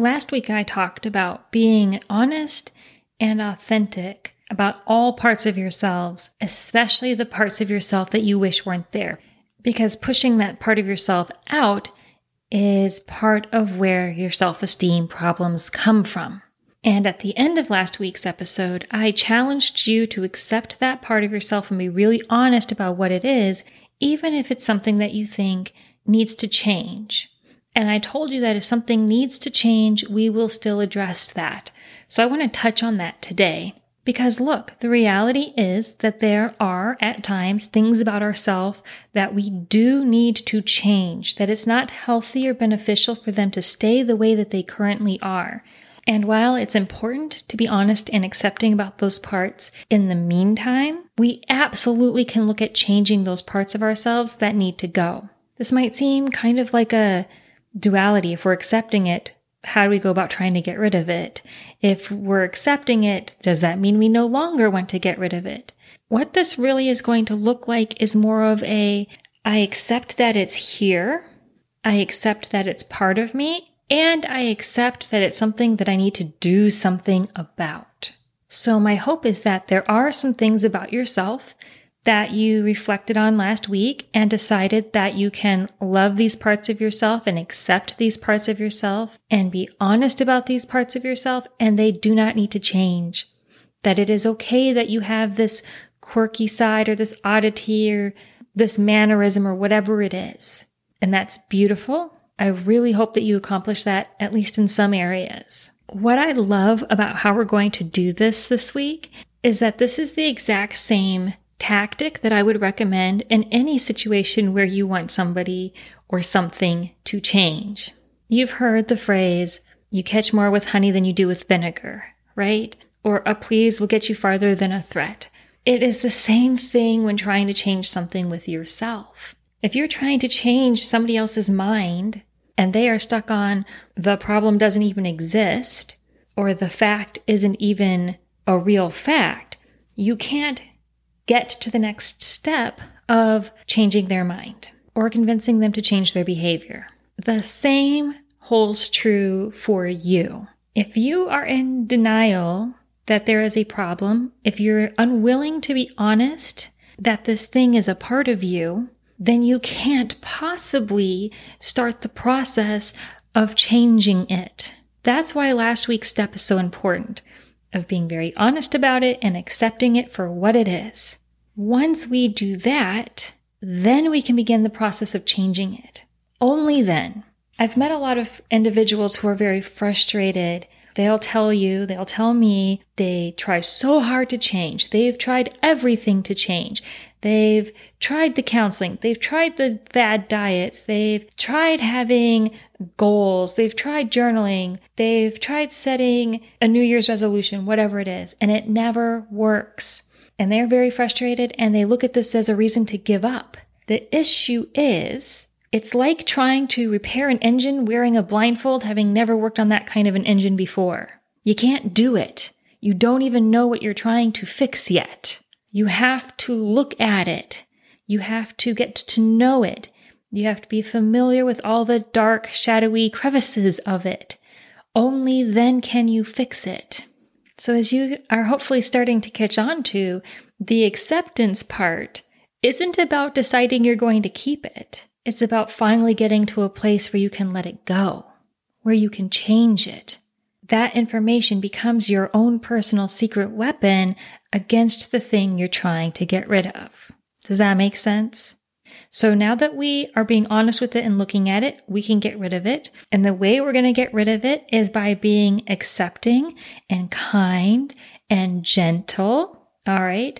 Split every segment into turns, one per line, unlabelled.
Last week I talked about being honest and authentic about all parts of yourselves, especially the parts of yourself that you wish weren't there. Because pushing that part of yourself out is part of where your self esteem problems come from. And at the end of last week's episode, I challenged you to accept that part of yourself and be really honest about what it is, even if it's something that you think needs to change. And I told you that if something needs to change, we will still address that. So I want to touch on that today. Because look, the reality is that there are at times things about ourselves that we do need to change, that it's not healthy or beneficial for them to stay the way that they currently are. And while it's important to be honest and accepting about those parts, in the meantime, we absolutely can look at changing those parts of ourselves that need to go. This might seem kind of like a duality. If we're accepting it, how do we go about trying to get rid of it? If we're accepting it, does that mean we no longer want to get rid of it? What this really is going to look like is more of a I accept that it's here. I accept that it's part of me. And I accept that it's something that I need to do something about. So my hope is that there are some things about yourself that you reflected on last week and decided that you can love these parts of yourself and accept these parts of yourself and be honest about these parts of yourself and they do not need to change. That it is okay that you have this quirky side or this oddity or this mannerism or whatever it is. And that's beautiful. I really hope that you accomplish that at least in some areas. What I love about how we're going to do this this week is that this is the exact same tactic that I would recommend in any situation where you want somebody or something to change. You've heard the phrase, you catch more with honey than you do with vinegar, right? Or a please will get you farther than a threat. It is the same thing when trying to change something with yourself. If you're trying to change somebody else's mind and they are stuck on the problem doesn't even exist or the fact isn't even a real fact, you can't get to the next step of changing their mind or convincing them to change their behavior. The same holds true for you. If you are in denial that there is a problem, if you're unwilling to be honest that this thing is a part of you, then you can't possibly start the process of changing it. That's why last week's step is so important of being very honest about it and accepting it for what it is. Once we do that, then we can begin the process of changing it. Only then. I've met a lot of individuals who are very frustrated. They'll tell you, they'll tell me they try so hard to change. They've tried everything to change. They've tried the counseling. They've tried the bad diets. They've tried having goals. They've tried journaling. They've tried setting a New Year's resolution, whatever it is, and it never works and they're very frustrated and they look at this as a reason to give up. The issue is, it's like trying to repair an engine wearing a blindfold, having never worked on that kind of an engine before. You can't do it. You don't even know what you're trying to fix yet. You have to look at it. You have to get to know it. You have to be familiar with all the dark, shadowy crevices of it. Only then can you fix it. So, as you are hopefully starting to catch on to, the acceptance part isn't about deciding you're going to keep it. It's about finally getting to a place where you can let it go, where you can change it. That information becomes your own personal secret weapon against the thing you're trying to get rid of. Does that make sense? So now that we are being honest with it and looking at it, we can get rid of it. And the way we're going to get rid of it is by being accepting and kind and gentle All right.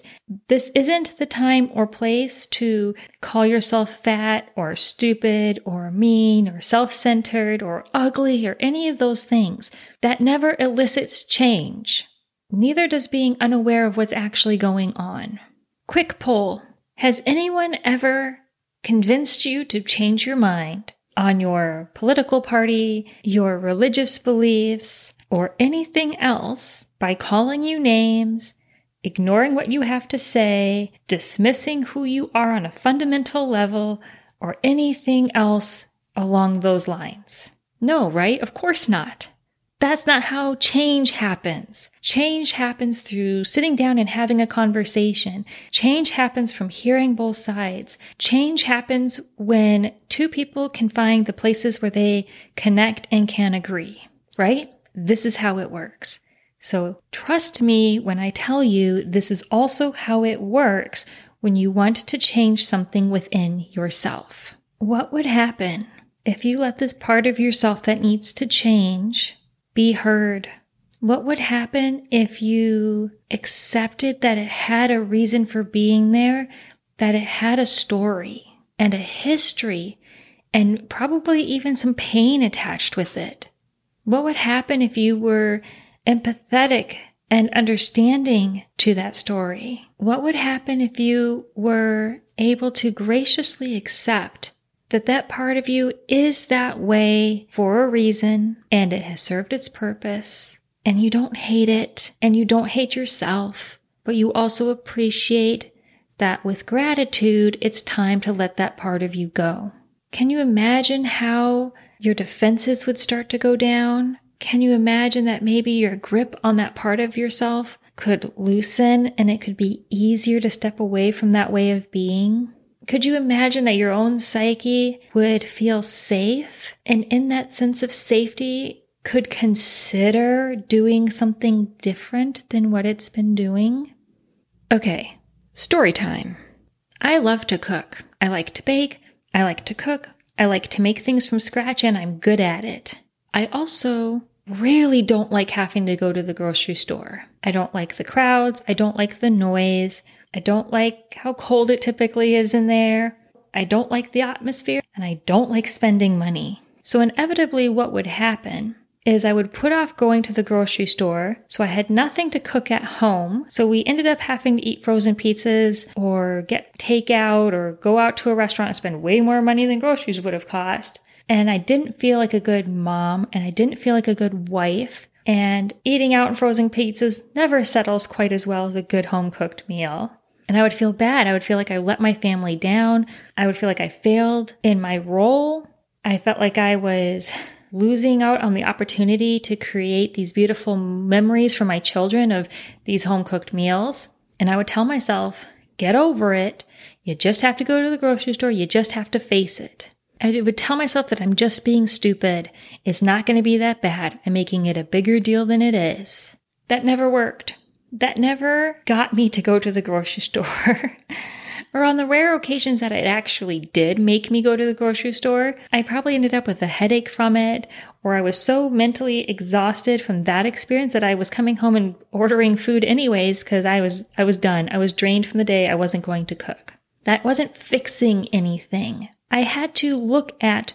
This isn't the time or place to call yourself fat or stupid or mean or self centered or ugly or any of those things. That never elicits change. Neither does being unaware of what's actually going on. Quick poll Has anyone ever convinced you to change your mind on your political party, your religious beliefs, or anything else by calling you names? ignoring what you have to say, dismissing who you are on a fundamental level, or anything else along those lines. No, right? Of course not. That's not how change happens. Change happens through sitting down and having a conversation. Change happens from hearing both sides. Change happens when two people can find the places where they connect and can agree, right? This is how it works. So trust me when I tell you this is also how it works when you want to change something within yourself. What would happen if you let this part of yourself that needs to change be heard? What would happen if you accepted that it had a reason for being there, that it had a story and a history, and probably even some pain attached with it? What would happen if you were empathetic and understanding to that story? What would happen if you were able to graciously accept that that part of you is that way for a reason and it has served its purpose and you don't hate it and you don't hate yourself, but you also appreciate that with gratitude, it's time to let that part of you go. Can you imagine how your defenses would start to go down? Can you imagine that maybe your grip on that part of yourself could loosen and it could be easier to step away from that way of being? Could you imagine that your own psyche would feel safe and in that sense of safety could consider doing something different than what it's been doing? Okay, story time. I love to cook. I like to bake. I like to cook. I like to make things from scratch and I'm good at it. I also really don't like having to go to the grocery store. I don't like the crowds. I don't like the noise. I don't like how cold it typically is in there. I don't like the atmosphere and I don't like spending money. So inevitably what would happen is I would put off going to the grocery store. So I had nothing to cook at home. So we ended up having to eat frozen pizzas or get takeout or go out to a restaurant and spend way more money than groceries would have cost. And I didn't feel like a good mom and I didn't feel like a good wife. And eating out and frozen pizzas never settles quite as well as a good home cooked meal. And I would feel bad. I would feel like I let my family down. I would feel like I failed in my role. I felt like I was losing out on the opportunity to create these beautiful memories for my children of these home cooked meals. And I would tell myself, get over it. You just have to go to the grocery store. You just have to face it. I would tell myself that I'm just being stupid. It's not going to be that bad. I'm making it a bigger deal than it is. That never worked. That never got me to go to the grocery store. or on the rare occasions that it actually did make me go to the grocery store, I probably ended up with a headache from it, or I was so mentally exhausted from that experience that I was coming home and ordering food anyways because I was I was done. I was drained from the day. I wasn't going to cook. That wasn't fixing anything. I had to look at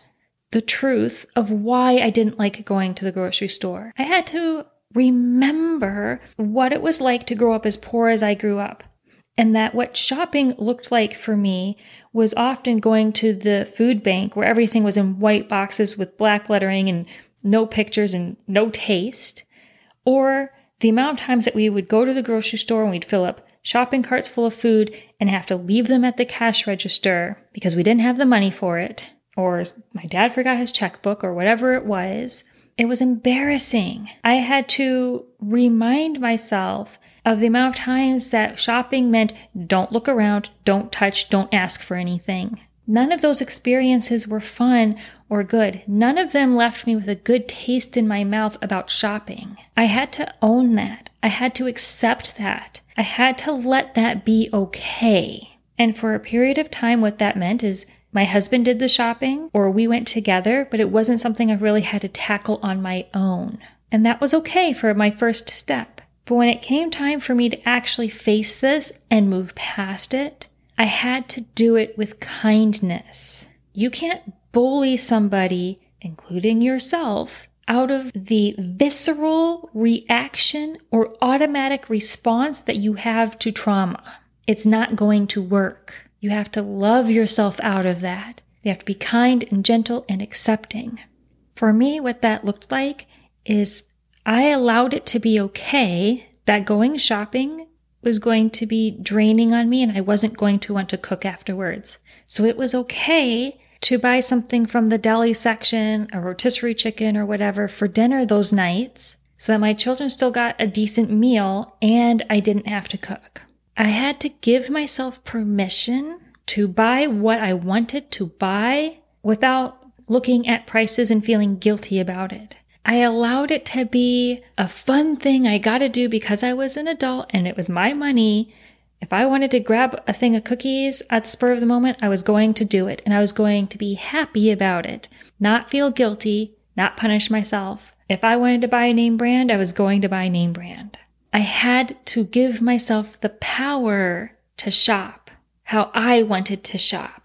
the truth of why I didn't like going to the grocery store. I had to remember what it was like to grow up as poor as I grew up. And that what shopping looked like for me was often going to the food bank where everything was in white boxes with black lettering and no pictures and no taste. Or the amount of times that we would go to the grocery store and we'd fill up shopping carts full of food and have to leave them at the cash register because we didn't have the money for it, or my dad forgot his checkbook, or whatever it was. It was embarrassing. I had to remind myself of the amount of times that shopping meant don't look around, don't touch, don't ask for anything. None of those experiences were fun or good. None of them left me with a good taste in my mouth about shopping. I had to own that. I had to accept that. I had to let that be okay. And for a period of time, what that meant is my husband did the shopping or we went together, but it wasn't something I really had to tackle on my own. And that was okay for my first step. But when it came time for me to actually face this and move past it, I had to do it with kindness. You can't bully somebody, including yourself, out of the visceral reaction or automatic response that you have to trauma. It's not going to work. You have to love yourself out of that. You have to be kind and gentle and accepting. For me, what that looked like is I allowed it to be okay that going shopping was going to be draining on me and I wasn't going to want to cook afterwards. So it was okay to buy something from the deli section, a rotisserie chicken or whatever for dinner those nights so that my children still got a decent meal and I didn't have to cook. I had to give myself permission to buy what I wanted to buy without looking at prices and feeling guilty about it. I allowed it to be a fun thing I got to do because I was an adult and it was my money if I wanted to grab a thing of cookies at the spur of the moment, I was going to do it and I was going to be happy about it, not feel guilty, not punish myself. If I wanted to buy a name brand, I was going to buy a name brand. I had to give myself the power to shop how I wanted to shop.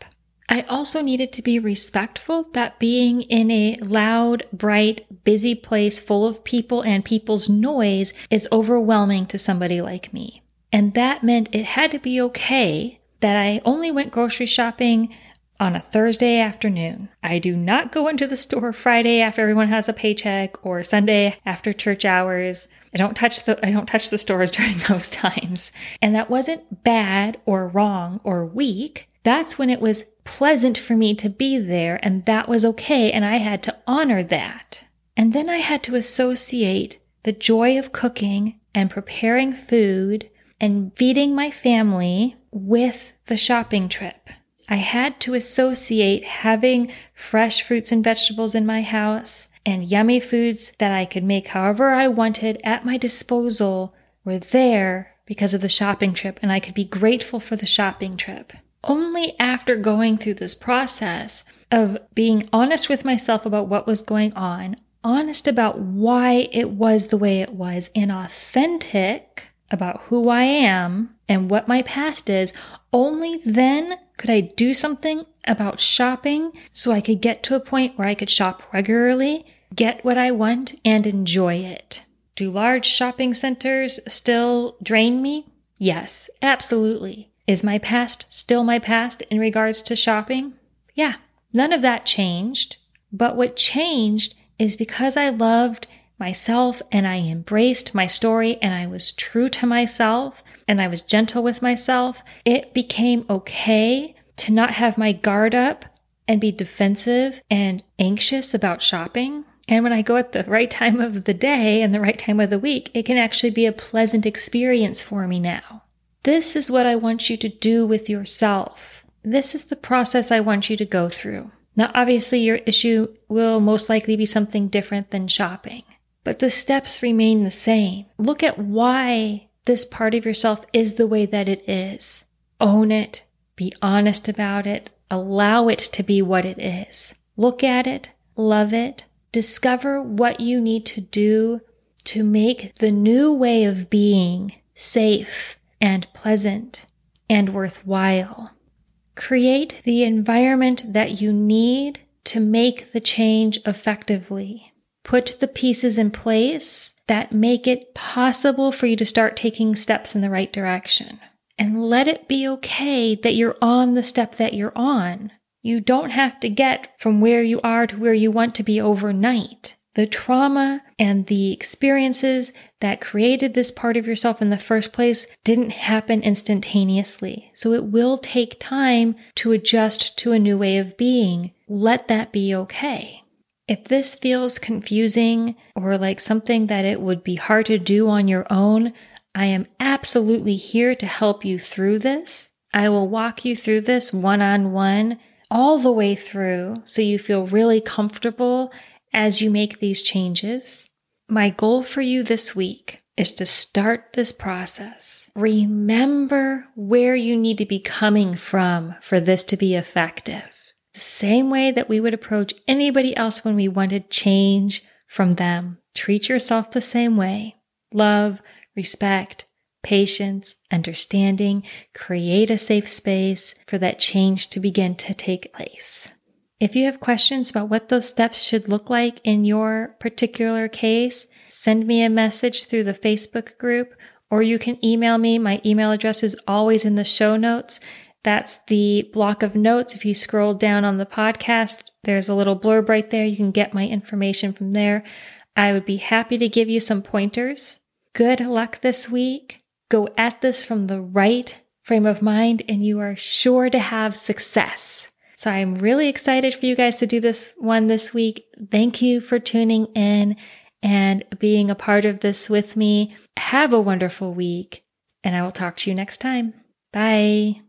I also needed to be respectful that being in a loud, bright, busy place full of people and people's noise is overwhelming to somebody like me. And that meant it had to be okay that I only went grocery shopping on a Thursday afternoon. I do not go into the store Friday after everyone has a paycheck or Sunday after church hours. I don't touch the I don't touch the stores during those times. And that wasn't bad or wrong or weak. That's when it was pleasant for me to be there and that was okay and I had to honor that. And then I had to associate the joy of cooking and preparing food and feeding my family with the shopping trip. I had to associate having fresh fruits and vegetables in my house and yummy foods that I could make however I wanted at my disposal were there because of the shopping trip, and I could be grateful for the shopping trip. Only after going through this process of being honest with myself about what was going on, honest about why it was the way it was, and authentic about who I am and what my past is, only then could I do something about shopping so I could get to a point where I could shop regularly, get what I want, and enjoy it. Do large shopping centers still drain me? Yes, absolutely. Is my past still my past in regards to shopping? Yeah, none of that changed. But what changed is because I loved myself and I embraced my story and I was true to myself and I was gentle with myself, it became okay to not have my guard up and be defensive and anxious about shopping. And when I go at the right time of the day and the right time of the week, it can actually be a pleasant experience for me now. This is what I want you to do with yourself. This is the process I want you to go through. Now, obviously, your issue will most likely be something different than shopping but the steps remain the same. Look at why this part of yourself is the way that it is. Own it, be honest about it, allow it to be what it is. Look at it, love it, discover what you need to do to make the new way of being safe and pleasant and worthwhile. Create the environment that you need to make the change effectively. Put the pieces in place that make it possible for you to start taking steps in the right direction. And let it be okay that you're on the step that you're on. You don't have to get from where you are to where you want to be overnight. The trauma and the experiences that created this part of yourself in the first place didn't happen instantaneously. So it will take time to adjust to a new way of being. Let that be okay. If this feels confusing or like something that it would be hard to do on your own, I am absolutely here to help you through this. I will walk you through this one on one all the way through so you feel really comfortable as you make these changes. My goal for you this week is to start this process. Remember where you need to be coming from for this to be effective the same way that we would approach anybody else when we wanted change from them. Treat yourself the same way. Love, respect, patience, understanding, create a safe space for that change to begin to take place. If you have questions about what those steps should look like in your particular case, send me a message through the Facebook group or you can email me. My email address is always in the show notes. That's the block of notes. If you scroll down on the podcast, there's a little blurb right there. You can get my information from there. I would be happy to give you some pointers. Good luck this week. Go at this from the right frame of mind and you are sure to have success. So I'm really excited for you guys to do this one this week. Thank you for tuning in and being a part of this with me. Have a wonderful week and I will talk to you next time. Bye.